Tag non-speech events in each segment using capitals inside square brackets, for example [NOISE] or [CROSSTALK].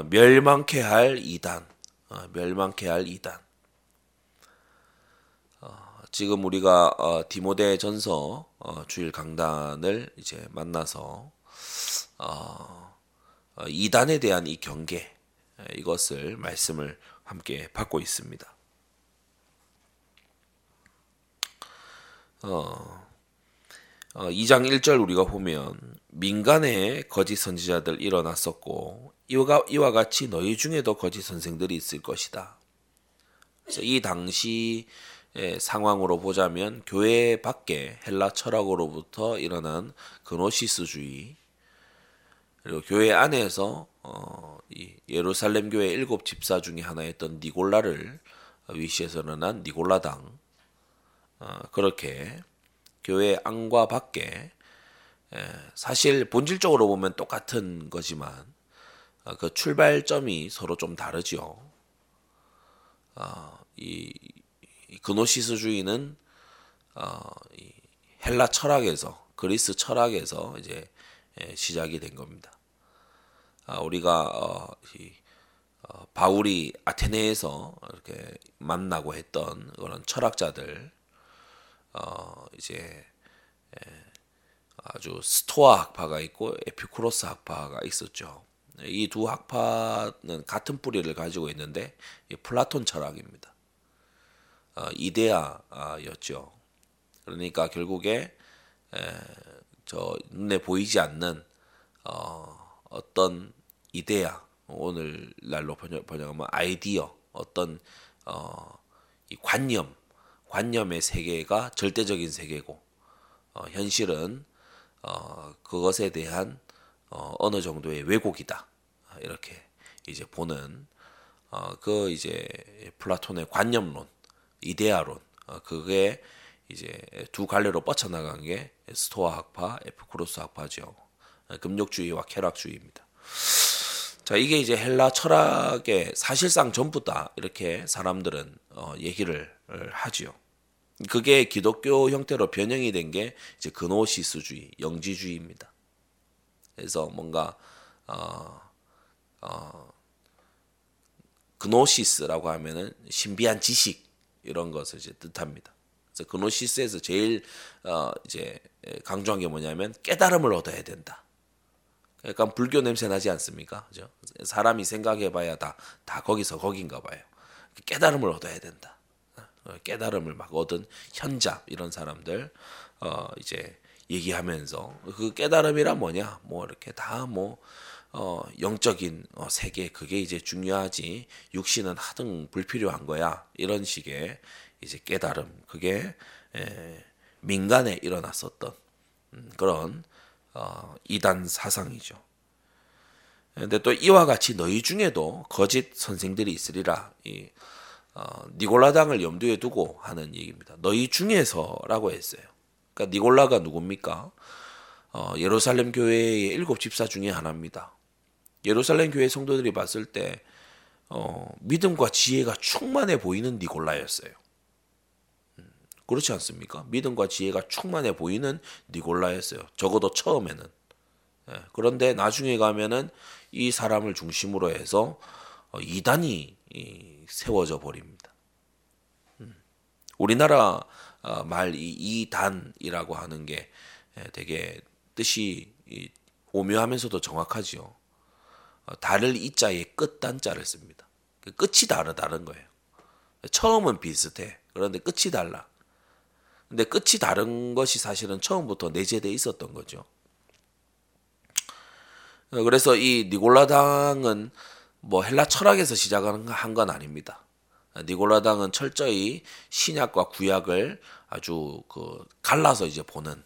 어, 멸망케 할 이단, 어, 멸망케 할 이단. 어, 지금 우리가 어, 디모데 전서 어, 주일 강단을 이제 만나서 이단에 대한 이 경계 이것을 말씀을 함께 받고 있습니다. 어, 어, 2장 1절 우리가 보면 민간에 거짓 선지자들 일어났었고 이와, 이와 같이 너희 중에도 거짓 선생들이 있을 것이다. 그래서 이 당시 상황으로 보자면 교회 밖에 헬라 철학으로부터 일어난 그노시스주의 그리고 교회 안에서 어, 이 예루살렘 교회 일곱 집사 중에 하나였던 니골라를 위시해서 일어난 니골라당 어, 그렇게 교회 안과 밖에 사실 본질적으로 보면 똑같은 거지만 어, 그 출발점이 서로 좀 다르죠. 어, 이, 이 그노시스주의는 어, 이 헬라 철학에서 그리스 철학에서 이제 시작이 된 겁니다. 아, 우리가 어, 이, 어, 바울이 아테네에서 이렇게 만나고 했던 그런 철학자들 어, 이제 에, 아주 스토아 학파가 있고 에피쿠로스 학파가 있었죠. 이 두 학파는 같은 뿌리를 가지고 있는데 플라톤 철학입니다. 어, 이데아였죠. 그러니까 결국에 에, 저 눈에 보이지 않는 어, 어떤 이데아 오늘 날로 번역, 번역하면 아이디어 어떤 어, 이 관념 관념의 세계가 절대적인 세계고 어, 현실은 어, 그것에 대한 어, 어느 정도의 왜곡이다 이렇게 이제 보는 어, 그 이제 플라톤의 관념론 이데아론 어, 그게 이제 두 갈래로 뻗쳐나간 게 스토아 학파, 에피쿠로스 학파죠. 어, 금욕주의와 쾌락주의입니다. 자, 이게 이제 헬라 철학의 사실상 전부다 이렇게 사람들은 어, 얘기를 하지요. 그게 기독교 형태로 변형이 된 게 이제 그노시스주의, 영지주의입니다. 그래서 뭔가 어, 어, 그노시스라고 하면은 신비한 지식 이런 것을 이제 뜻합니다. 그래서 그노시스에서 제일 어, 이제 강조한 게 뭐냐면 깨달음을 얻어야 된다. 약간 불교 냄새 나지 않습니까? 그죠? 사람이 생각해봐야 다, 다 거기서 거긴가 봐요. 깨달음을 얻어야 된다. 어, 깨달음을 막 얻은 현잡 이런 사람들 어 이제 얘기하면서 그 깨달음이란 뭐냐 뭐 이렇게 다뭐 어 영적인 어 세계 그게 이제 중요하지 육신은 하등 불필요한 거야 이런 식의 이제 깨달음 그게 에 민간에 일어났었던 음 그런 어 이단 사상이죠. 근데 또 이와 같이 너희 중에도 거짓 선생들이 있으리라. 이 어, 니골라당을 염두에 두고 하는 얘기입니다. 너희 중에서라고 했어요. 그러니까 니골라가 누굽니까? 어, 예루살렘 교회의 일곱 집사 중에 하나입니다. 예루살렘 교회 성도들이 봤을 때 어, 믿음과 지혜가 충만해 보이는 니골라였어요. 음, 그렇지 않습니까? 믿음과 지혜가 충만해 보이는 니골라였어요. 적어도 처음에는. 예, 그런데 나중에 가면은 이 사람을 중심으로 해서 어, 이단이 세워져 버립니다. 음. 우리나라 어, 말 이단이라고 하는 게 되게 뜻이 오묘하면서도 정확하지요. 어, 달을 이자에 끝 단자를 씁니다. 그 끝이 다르 다른 거예요. 처음은 비슷해. 그런데 끝이 달라. 근데 끝이 다른 것이 사실은 처음부터 내재돼 있었던 거죠. 어, 그래서 이 니골라당은 뭐 헬라 철학에서 시작한 건 아닙니다. 니골라당은 철저히 신약과 구약을 아주 그 갈라서 이제 보는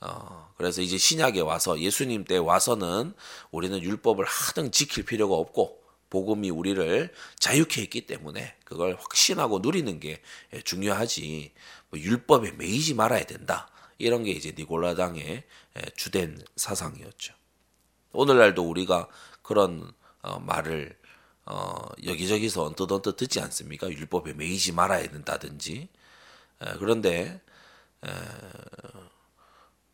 어 그래서 이제 신약에 와서 예수님 때 와서는 우리는 율법을 하등 지킬 필요가 없고 복음이 우리를 자유케 했기 때문에 그걸 확신하고 누리는 게 중요하지 뭐 율법에 매이지 말아야 된다 이런 게 이제 니골라당의 주된 사상이었죠. 오늘날도 우리가 그런 어, 말을 어, 여기저기서 언뜻 언뜻 듣지 않습니까? 율법에 매이지 말아야 된다든지. 에, 그런데 에,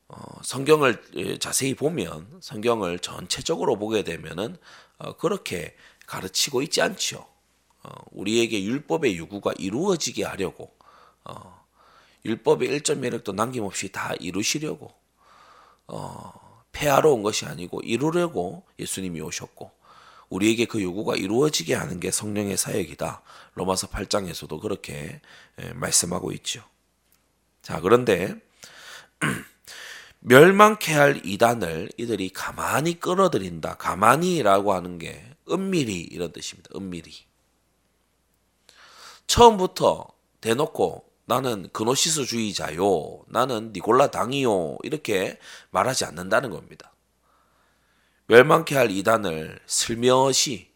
어, 성경을 예, 자세히 보면 성경을 전체적으로 보게 되면은 어, 그렇게 가르치고 있지 않죠. 어, 우리에게 율법의 요구가 이루어지게 하려고 어, 율법의 일점 매력도 남김없이 다 이루시려고 어, 폐하러 온 것이 아니고 이루려고 예수님이 오셨고 우리에게 그 요구가 이루어지게 하는 게 성령의 사역이다. 로마서 8장에서도 그렇게 예, 말씀하고 있죠. 자, 그런데 [CLEARS THROAT] 멸망케 할 이단을 이들이 가만히 끌어들인다. 가만히라고 하는 게 은밀히 이런 뜻입니다. 은밀히. 처음부터 대놓고 나는 그노시스주의자요. 나는 니골라 당이요. 이렇게 말하지 않는다는 겁니다. 멸망케 할 이단을 슬며시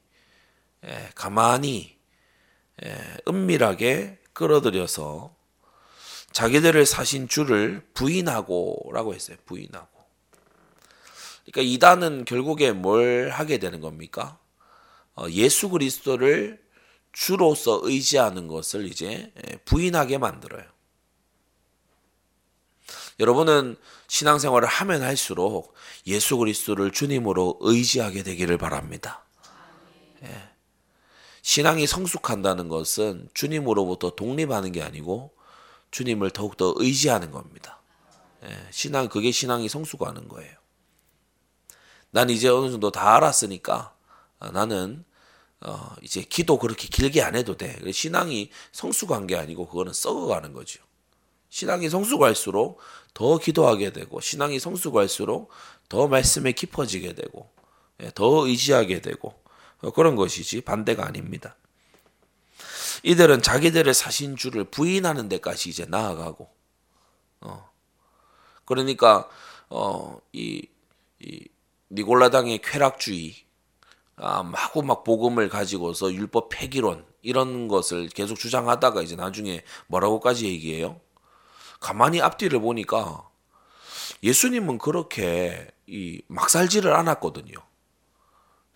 예, 가만히 예, 은밀하게 끌어들여서 자기들을 사신 주를 부인하고라고 했어요. 부인하고. 그러니까 이단은 결국에 뭘 하게 되는 겁니까? 어, 예수 그리스도를 주로서 의지하는 것을 이제 예, 부인하게 만들어요. 여러분은 신앙생활을 하면 할수록 예수 그리스도를 주님으로 의지하게 되기를 바랍니다. 예. 신앙이 성숙한다는 것은 주님으로부터 독립하는 게 아니고 주님을 더욱더 의지하는 겁니다. 예. 신앙, 그게 신앙이 성숙하는 거예요. 난 이제 어느 정도 다 알았으니까 아, 나는 어, 이제 기도 그렇게 길게 안 해도 돼. 신앙이 성숙한 게 아니고 그거는 썩어가는 거죠. 신앙이 성숙할수록 더 기도하게 되고 신앙이 성숙할수록 더 말씀에 깊어지게 되고 예, 더 의지하게 되고 어, 그런 것이지 반대가 아닙니다. 이들은 자기들의 사신 주를 부인하는 데까지 이제 나아가고 어 그러니까 어 이 이 니골라당의 쾌락주의 아, 마구 막 복음을 가지고서 율법 폐기론 이런 것을 계속 주장하다가 이제 나중에 뭐라고까지 얘기해요? 가만히 앞뒤를 보니까 예수님은 그렇게 이 막 살지를 않았거든요.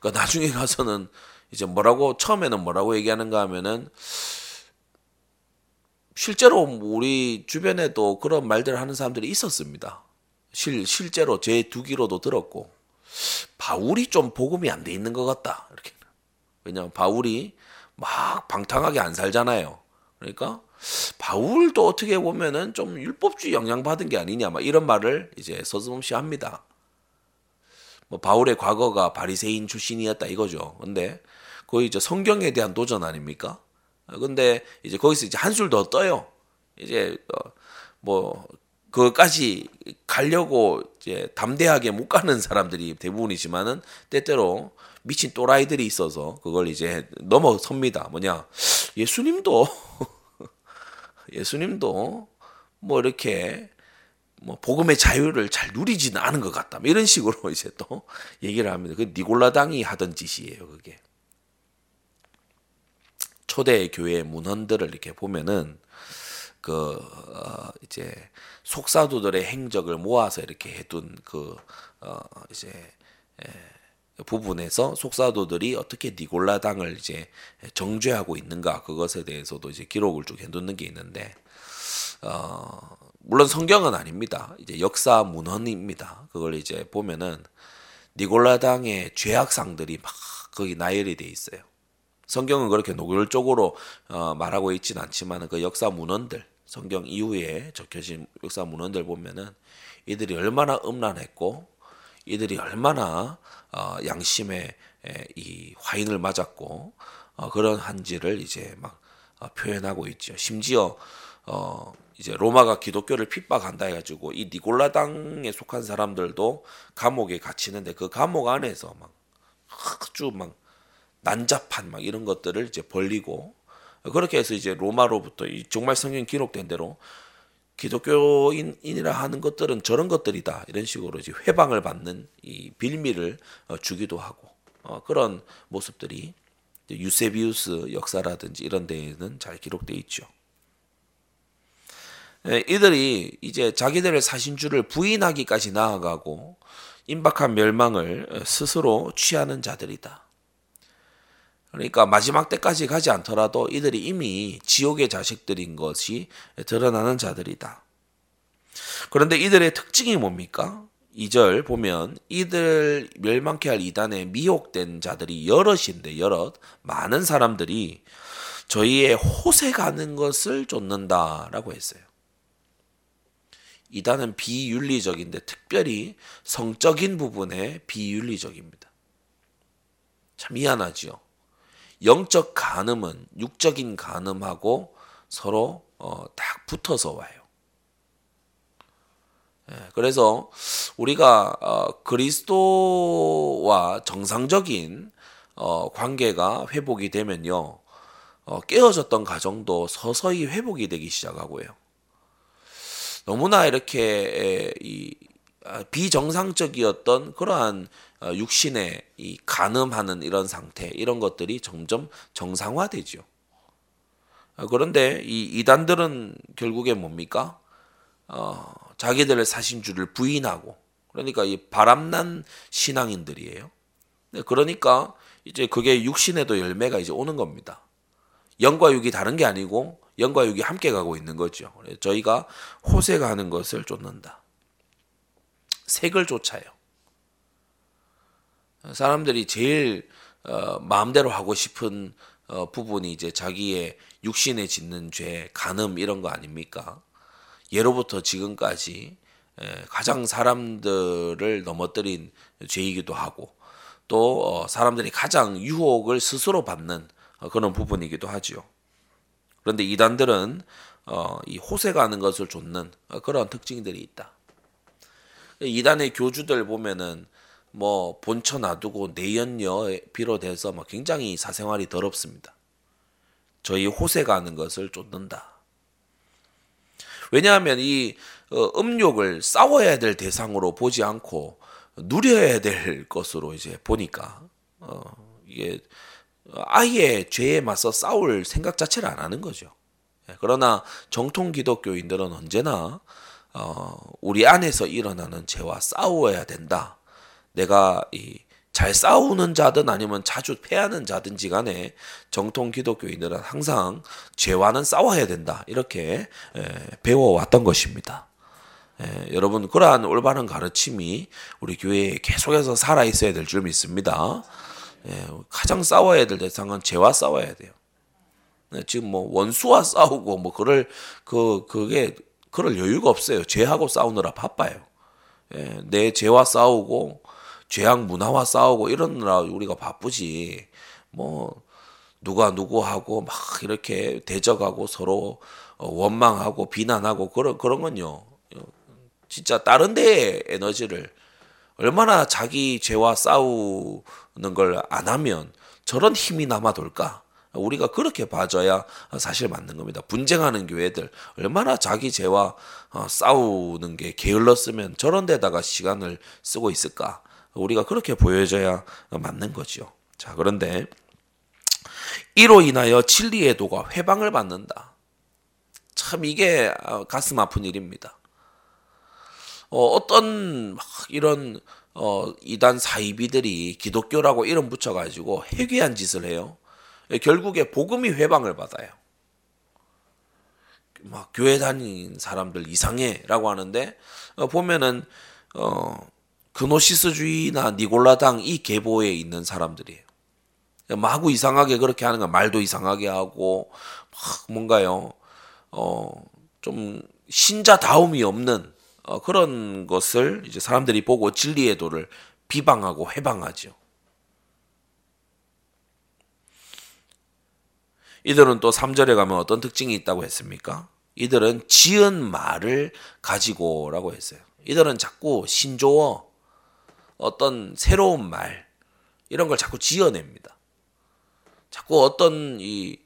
그러니까 나중에 가서는 이제 뭐라고 처음에는 뭐라고 얘기하는가 하면은 실제로 우리 주변에도 그런 말들을 하는 사람들이 있었습니다. 실 실제로 제 두기로도 들었고 바울이 좀 복음이 안 돼 있는 것 같다 이렇게 왜냐하면 바울이 막 방탕하게 안 살잖아요. 그러니까 바울도 어떻게 보면은 좀 율법주의 영향 받은 게 아니냐 막 이런 말을 이제 서슴없이 합니다. 뭐 바울의 과거가 바리새인 출신이었다 이거죠. 근데 거의 이제 성경에 대한 도전 아닙니까? 근데 이제 거기서 이제 한술 더 떠요. 이제 어, 뭐 그까지 가려고 이제 담대하게 못 가는 사람들이 대부분이지만은 때때로 미친 또라이들이 있어서 그걸 이제 넘어섭니다. 뭐냐 예수님도 예수님도 뭐 이렇게 뭐 복음의 자유를 잘 누리지는 않은 것 같다. 뭐 이런 식으로 [LAUGHS] 이제 또 얘기를 합니다. 그 니골라당이 하던 짓이에요, 그게. 초대 교회 문헌들을 이렇게 보면은 그 어, 이제 속사도들의 행적을 모아서 이렇게 해둔 그 어, 이제 에, 부분에서 속사도들이 어떻게 니골라 당을 이제 정죄하고 있는가 그것에 대해서도 이제 기록을 쭉 해두는 게 있는데 어, 물론 성경은 아닙니다. 이제 역사 문헌입니다. 그걸 이제 보면은 니골라 당의 죄악상들이 막 거기 나열이 돼 있어요. 성경은 그렇게 노골적으로 어, 말하고 있지는 않지만 그 역사 문헌들 성경 이후에 적혀진 역사 문헌들 보면은 이들이 얼마나 음란했고 이들이 얼마나 어, 양심의 에, 이 화인을 맞았고 어, 그런 한지를 이제 막 어, 표현하고 있죠. 심지어 어, 이제 로마가 기독교를 핍박한다 해가지고 이 니골라당에 속한 사람들도 감옥에 갇히는데 그 감옥 안에서 막 아주 막 난잡한 막 이런 것들을 이제 벌리고 그렇게 해서 이제 로마로부터 이 정말 성경 기록된 대로 기독교인이라 하는 것들은 저런 것들이다 이런 식으로 이제 회방을 받는 이 빌미를 어, 주기도 하고 어, 그런 모습들이 유세비우스 역사라든지 이런 데에는 잘 기록되어 있죠. 예, 이들이 이제 자기들의 사신주를 부인하기까지 나아가고 임박한 멸망을 스스로 취하는 자들이다. 그러니까 마지막 때까지 가지 않더라도 이들이 이미 지옥의 자식들인 것이 드러나는 자들이다. 그런데 이들의 특징이 뭡니까? 2절 보면 이들 멸망케 할 이단에 미혹된 자들이 여럿인데 여럿 많은 사람들이 저희의 호세 가는 것을 쫓는다라고 했어요. 이단은 비윤리적인데 특별히 성적인 부분에 비윤리적입니다. 참 미안하지요. 영적 간음은 육적인 간음하고 서로 어, 딱 붙어서 와요. 예, 그래서 우리가 어, 그리스도와 정상적인 어, 관계가 회복이 되면요, 어, 깨어졌던 가정도 서서히 회복이 되기 시작하고요. 너무나 이렇게 이 아, 비정상적이었던 그러한 어, 육신의 이 간음하는 이런 상태 이런 것들이 점점 정상화되죠. 어, 그런데 이 이단들은 결국에 뭡니까? 어, 자기들의 사신주를 부인하고 그러니까 이 바람난 신앙인들이에요. 네, 그러니까 이제 그게 육신에도 열매가 이제 오는 겁니다. 영과 육이 다른 게 아니고 영과 육이 함께 가고 있는 거죠. 저희가 호세가 하는 것을 쫓는다. 색을 쫓아요. 사람들이 제일 어, 마음대로 하고 싶은 어, 부분이 이제 자기의 육신에 짓는 죄, 간음 이런 거 아닙니까? 예로부터 지금까지 에, 가장 사람들을 넘어뜨린 죄이기도 하고 또 어, 사람들이 가장 유혹을 스스로 받는 어, 그런 부분이기도 하지요. 그런데 이단들은 어, 이 호세가 하는 것을 쫓는 어, 그런 특징들이 있다. 이단의 교주들 보면은 뭐 본처 놔두고 내연녀 비롯해서 막 굉장히 사생활이 더럽습니다. 저희 호세가 하는 것을 쫓는다. 왜냐하면 이 어, 음욕을 싸워야 될 대상으로 보지 않고 누려야 될 것으로 이제 보니까 어, 이게 아예 죄에 맞서 싸울 생각 자체를 안 하는 거죠. 예, 그러나 정통 기독교인들은 언제나 어, 우리 안에서 일어나는 죄와 싸워야 된다. 내가 이 잘 싸우는 자든 아니면 자주 패하는 자든지 간에 정통 기독교인들은 항상 죄와는 싸워야 된다. 이렇게 예, 배워왔던 것입니다. 예, 여러분 그러한 올바른 가르침이 우리 교회에 계속해서 살아 있어야 될 줄 믿습니다. 예, 가장 싸워야 될 대상은 죄와 싸워야 돼요. 네, 지금 뭐 원수와 싸우고 뭐 그럴 그 그게 그럴 여유가 없어요. 죄하고 싸우느라 바빠요. 예, 내 죄와 싸우고 죄악 문화와 싸우고 이러느라 우리가 바쁘지. 뭐 누가 누구하고 막 이렇게 대적하고 서로 어, 원망하고 비난하고 그런 그런 건요. 진짜 다른 데에 에너지를 얼마나 자기 죄와 싸우는 걸 안 하면 저런 힘이 남아 돌까? 우리가 그렇게 봐줘야 사실 맞는 겁니다. 분쟁하는 교회들 얼마나 자기 죄와 어, 싸우는 게 게을렀으면 저런 데다가 시간을 쓰고 있을까? 우리가 그렇게 보여줘야 맞는 거죠. 자, 그런데 이로 인하여 진리의 도가 회방을 받는다. 참 이게 어, 가슴 아픈 일입니다. 어, 어떤 이런 어, 이단 사이비들이 기독교라고 이름 붙여가지고 해괴한 짓을 해요. 결국에 복음이 회방을 받아요. 막 교회 다니는 사람들 이상해라고 하는데 어, 보면은 어, 그노시스주의나 니골라당 이 계보에 있는 사람들이에요. 마구 이상하게 그렇게 하는 거 말도 이상하게 하고 막 뭔가요 어좀 신자다움이 없는 어, 그런 것을 이제 사람들이 보고 진리의 도를 비방하고 해방하죠. 이들은 또 3절에 가면 어떤 특징이 있다고 했습니까? 이들은 지은 말을 가지고라고 했어요. 이들은 자꾸 신조어, 어떤 새로운 말, 이런 걸 자꾸 지어냅니다. 자꾸 어떤 이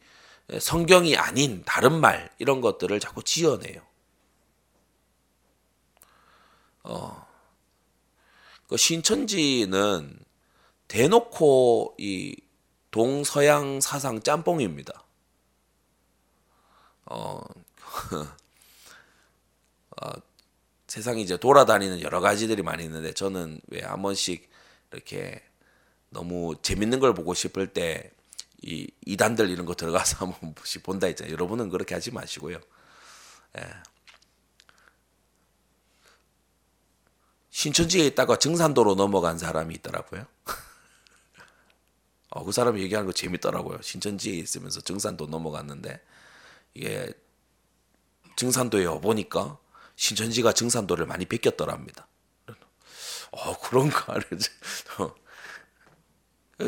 성경이 아닌 다른 말, 이런 것들을 자꾸 지어내요. 어, 그 신천지는 대놓고 이 동서양 사상 짬뽕입니다. 어, [LAUGHS] 어, 세상에 이제 돌아다니는 여러 가지들이 많이 있는데 저는 왜 한 번씩 이렇게 너무 재밌는 걸 보고 싶을 때 이 이단들 이런 거 들어가서 [LAUGHS] 한 번씩 본다 했잖아요. 여러분은 그렇게 하지 마시고요. 예. 신천지에 있다가 증산도로 넘어간 사람이 있더라고요. [LAUGHS] 어, 그 사람이 얘기하는 거 재밌더라고요. 신천지에 있으면서 증산도 넘어갔는데 이게 증산도에 와보니까 신천지가 증산도를 많이 베꼈더랍니다. 어 그런가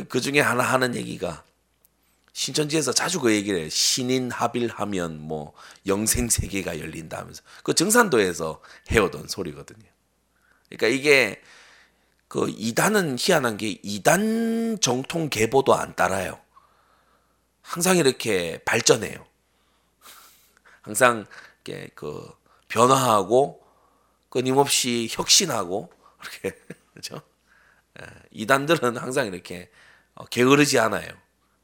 그 중에 하나 하는 얘기가 신천지에서 자주 그 얘기를 해요. 신인 합일하면 뭐 영생 세계가 열린다 하면서 그 증산도에서 해오던 소리거든요. 그러니까 이게 그 이단은 희한한 게 이단 정통 계보도 안 따라요. 항상 이렇게 발전해요. 항상 이렇게 그 변화하고 끊임없이 혁신하고 그렇게 [LAUGHS] 그렇죠? 이단들은 항상 이렇게 어, 게으르지 않아요.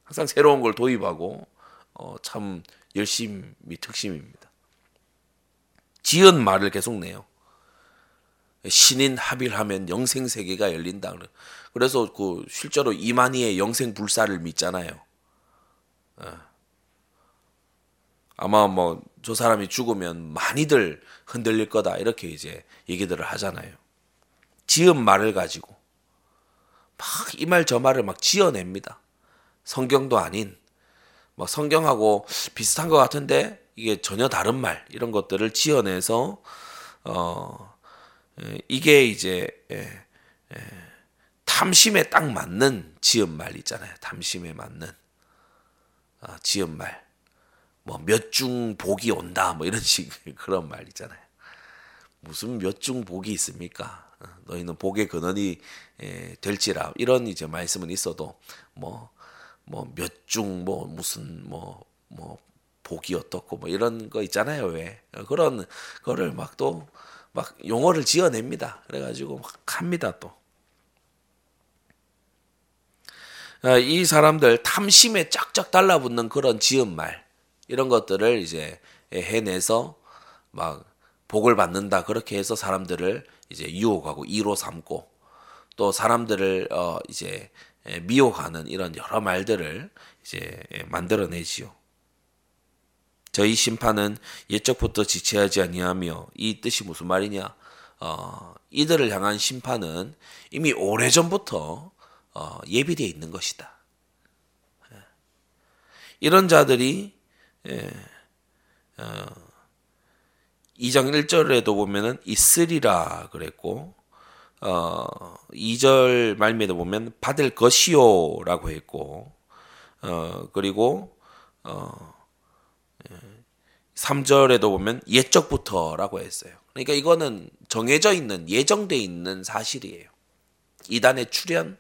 항상 새로운 걸 도입하고 어, 참 열심히 특심입니다. 지은 말을 계속 내요. 신인 합일하면 영생 세계가 열린다. 그래서 그 실제로 이만희의 영생 불사를 믿잖아요. 어. 아마 뭐 저 사람이 죽으면 많이들 흔들릴 거다 이렇게 이제 얘기들을 하잖아요. 지은 말을 가지고 막 이 말 저 말을 막 지어냅니다. 성경도 아닌 뭐 성경하고 비슷한 것 같은데 이게 전혀 다른 말 이런 것들을 지어내서 어 이게 이제 예, 예, 탐심에 딱 맞는 지은 말 있잖아요. 탐심에 맞는 아, 지은 말. 뭐 몇 중 복이 온다 뭐 이런 [LAUGHS] 식 그런 말 있잖아요. 무슨 몇 중 복이 있습니까? 어, 너희는 복의 근원이 예, 될지라 이런 이제 말씀은 있어도 뭐 뭐 몇 중 뭐 무슨 뭐뭐 뭐 복이 어떻고 뭐 이런 거 있잖아요 왜 그런 거를 막 또막 용어를 지어냅니다 그래가지고 막 합니다 또. 아, 이 사람들 탐심에 쫙쫙 달라붙는 그런 지은 말 이런 것들을 이제 해내서 막 복을 받는다 그렇게 해서 사람들을 이제 유혹하고 이로 삼고 또 사람들을 어 이제 미혹하는 이런 여러 말들을 이제 만들어내지요. 저희 심판은 옛적부터 지체하지 아니하며 이 뜻이 무슨 말이냐? 어, 이들을 향한 심판은 이미 오래전부터 어, 예비되어 있는 것이다. 예. 이런 자들이 예, 어, 2장 1절에도 보면은 있으리라 그랬고 어, 2절 말미에도 보면 받을 것이요라고 했고 어, 그리고 어, 3절에도 보면 옛적부터라고 했어요. 그러니까 이거는 정해져 있는 예정돼 있는 사실이에요. 이단의 출현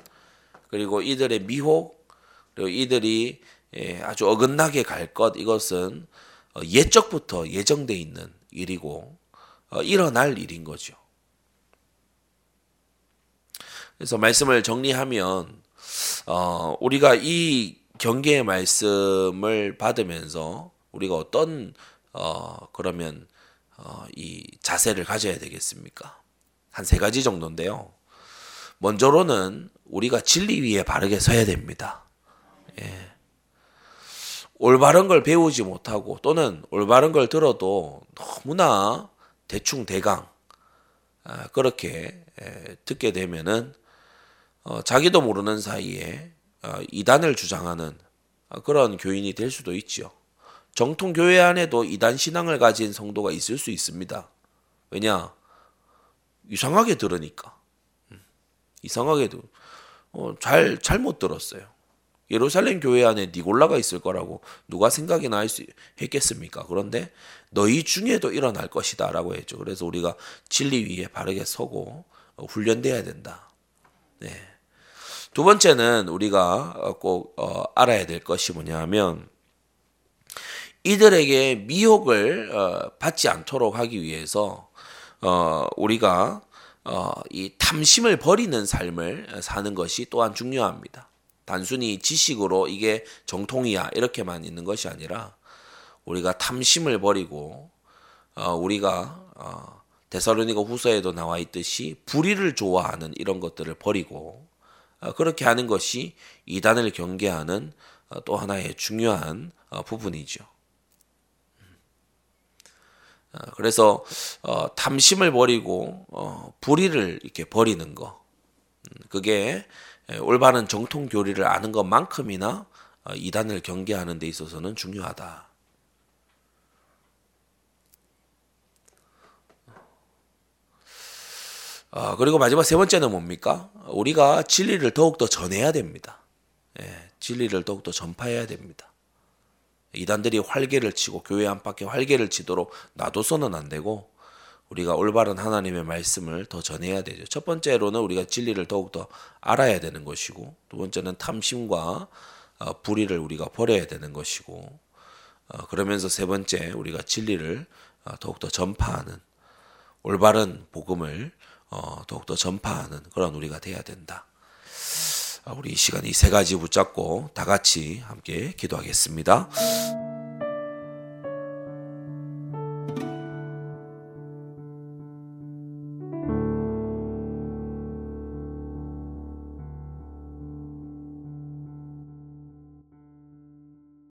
그리고 이들의 미혹 그리고 이들이 예, 아주 어긋나게 갈 것 이것은 어, 옛적부터 예정돼 있는 일이고 어, 일어날 일인 거죠. 그래서 말씀을 정리하면 어, 우리가 이 경계의 말씀을 받으면서 우리가 어떤 어, 그러면 어, 이 자세를 가져야 되겠습니까? 한 세 가지 정도인데요. 먼저로는 우리가 진리 위에 바르게 서야 됩니다. 예. 올바른 걸 배우지 못하고 또는 올바른 걸 들어도 너무나 대충 대강 아, 그렇게 듣게 되면은 어, 자기도 모르는 사이에 어, 이단을 주장하는 어, 그런 교인이 될 수도 있지요. 정통 교회 안에도 이단 신앙을 가진 성도가 있을 수 있습니다. 왜냐? 이상하게 들으니까. 음, 이상하게도 어, 잘 잘못 들었어요. 예루살렘 교회 안에 니골라가 있을 거라고 누가 생각이나 할 수 했겠습니까? 그런데 너희 중에도 일어날 것이다 라고 했죠. 그래서 우리가 진리 위에 바르게 서고 훈련돼야 된다. 네. 두 번째는 우리가 꼭 어, 알아야 될 것이 뭐냐면 이들에게 미혹을 어, 받지 않도록 하기 위해서 어, 우리가 이 탐심을 버리는 삶을 사는 것이 또한 중요합니다. 단순히 지식으로 이게 정통이야 이렇게만 있는 것이 아니라 우리가 탐심을 버리고 우리가 데살로니가 후서에도 나와 있듯이 불의를 좋아하는 이런 것들을 버리고 어, 그렇게 하는 것이 이단을 경계하는 어, 또 하나의 중요한 어, 부분이죠. 어, 그래서 어, 탐심을 버리고 어, 불의를 이렇게 버리는 거 음, 그게 올바른 정통 교리를 아는 것만큼이나 어, 이단을 경계하는 데 있어서는 중요하다. 어, 그리고 마지막 세 번째는 뭡니까? 우리가 진리를 더욱더 전해야 됩니다. 예, 진리를 더욱더 전파해야 됩니다. 이단들이 활개를 치고 교회 안팎에 활개를 치도록 놔둬서는 안 되고 우리가 올바른 하나님의 말씀을 더 전해야 되죠. 첫 번째로는 우리가 진리를 더욱더 알아야 되는 것이고 두 번째는 탐심과 어, 불의를 우리가 버려야 되는 것이고 어, 그러면서 세 번째 우리가 진리를 어, 더욱더 전파하는 올바른 복음을 더욱더 전파하는 그런 우리가 돼야 된다. 우리 이 시간 이 세 가지 붙잡고 다 같이 함께 기도하겠습니다.